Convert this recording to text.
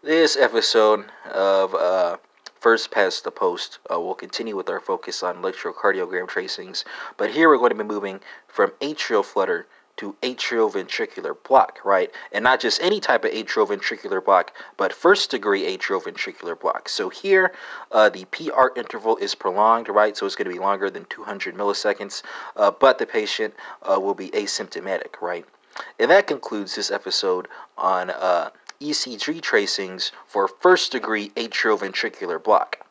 This episode of uh, First Past the Post uh, will continue with our focus on electrocardiogram tracings, but here we're going to be moving from atrial flutter to atrioventricular block, right? And not just any type of atrioventricular block, but first degree atrioventricular block. So here, uh, the PR interval is prolonged, right? So it's going to be longer than 200 milliseconds, uh, but the patient uh, will be asymptomatic, right? And that concludes this episode on uh, ECG tracings for first degree atrioventricular block.